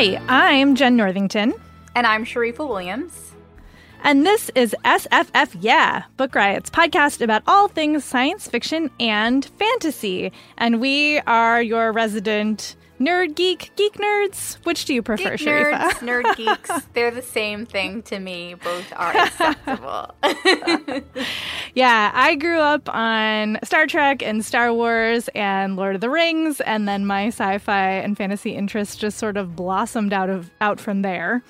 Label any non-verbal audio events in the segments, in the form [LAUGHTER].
Hi, I'm Jenn Northington. And I'm Sharifah Williams. And this is SFF Yeah, Book Riot's podcast about all things science fiction and fantasy. And we are your resident nerd geek, geek nerds. Which do you prefer, geek Sharifah? Nerds, [LAUGHS] nerd geeks, they're the same thing to me. Both are acceptable. [LAUGHS] yeah, I grew up on Star Trek and Star Wars and Lord of the Rings, and then my sci-fi and fantasy interests just sort of blossomed out of out from there.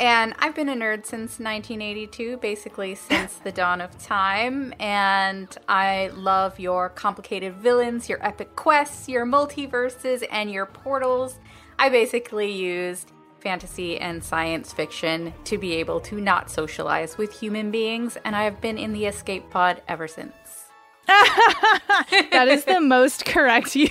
And I've been a nerd since 1982, basically since the dawn of time. And I love your complicated villains, your epic quests, your multiverses, and your portals. I basically used fantasy and science fiction to be able to not socialize with human beings. And I have been in the escape pod ever since. [LAUGHS] that is the most correct [LAUGHS] use.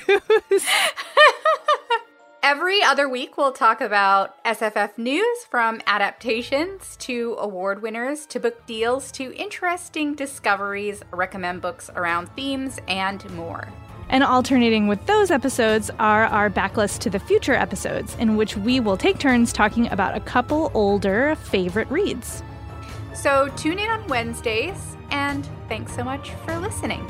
Every other week, we'll talk about SFF news from adaptations to award winners to book deals to interesting discoveries, recommend books around themes, and more. And alternating with those episodes are our backlist to the future episodes, in which we will take turns talking about a couple older favorite reads. So tune in on Wednesdays, and thanks so much for listening.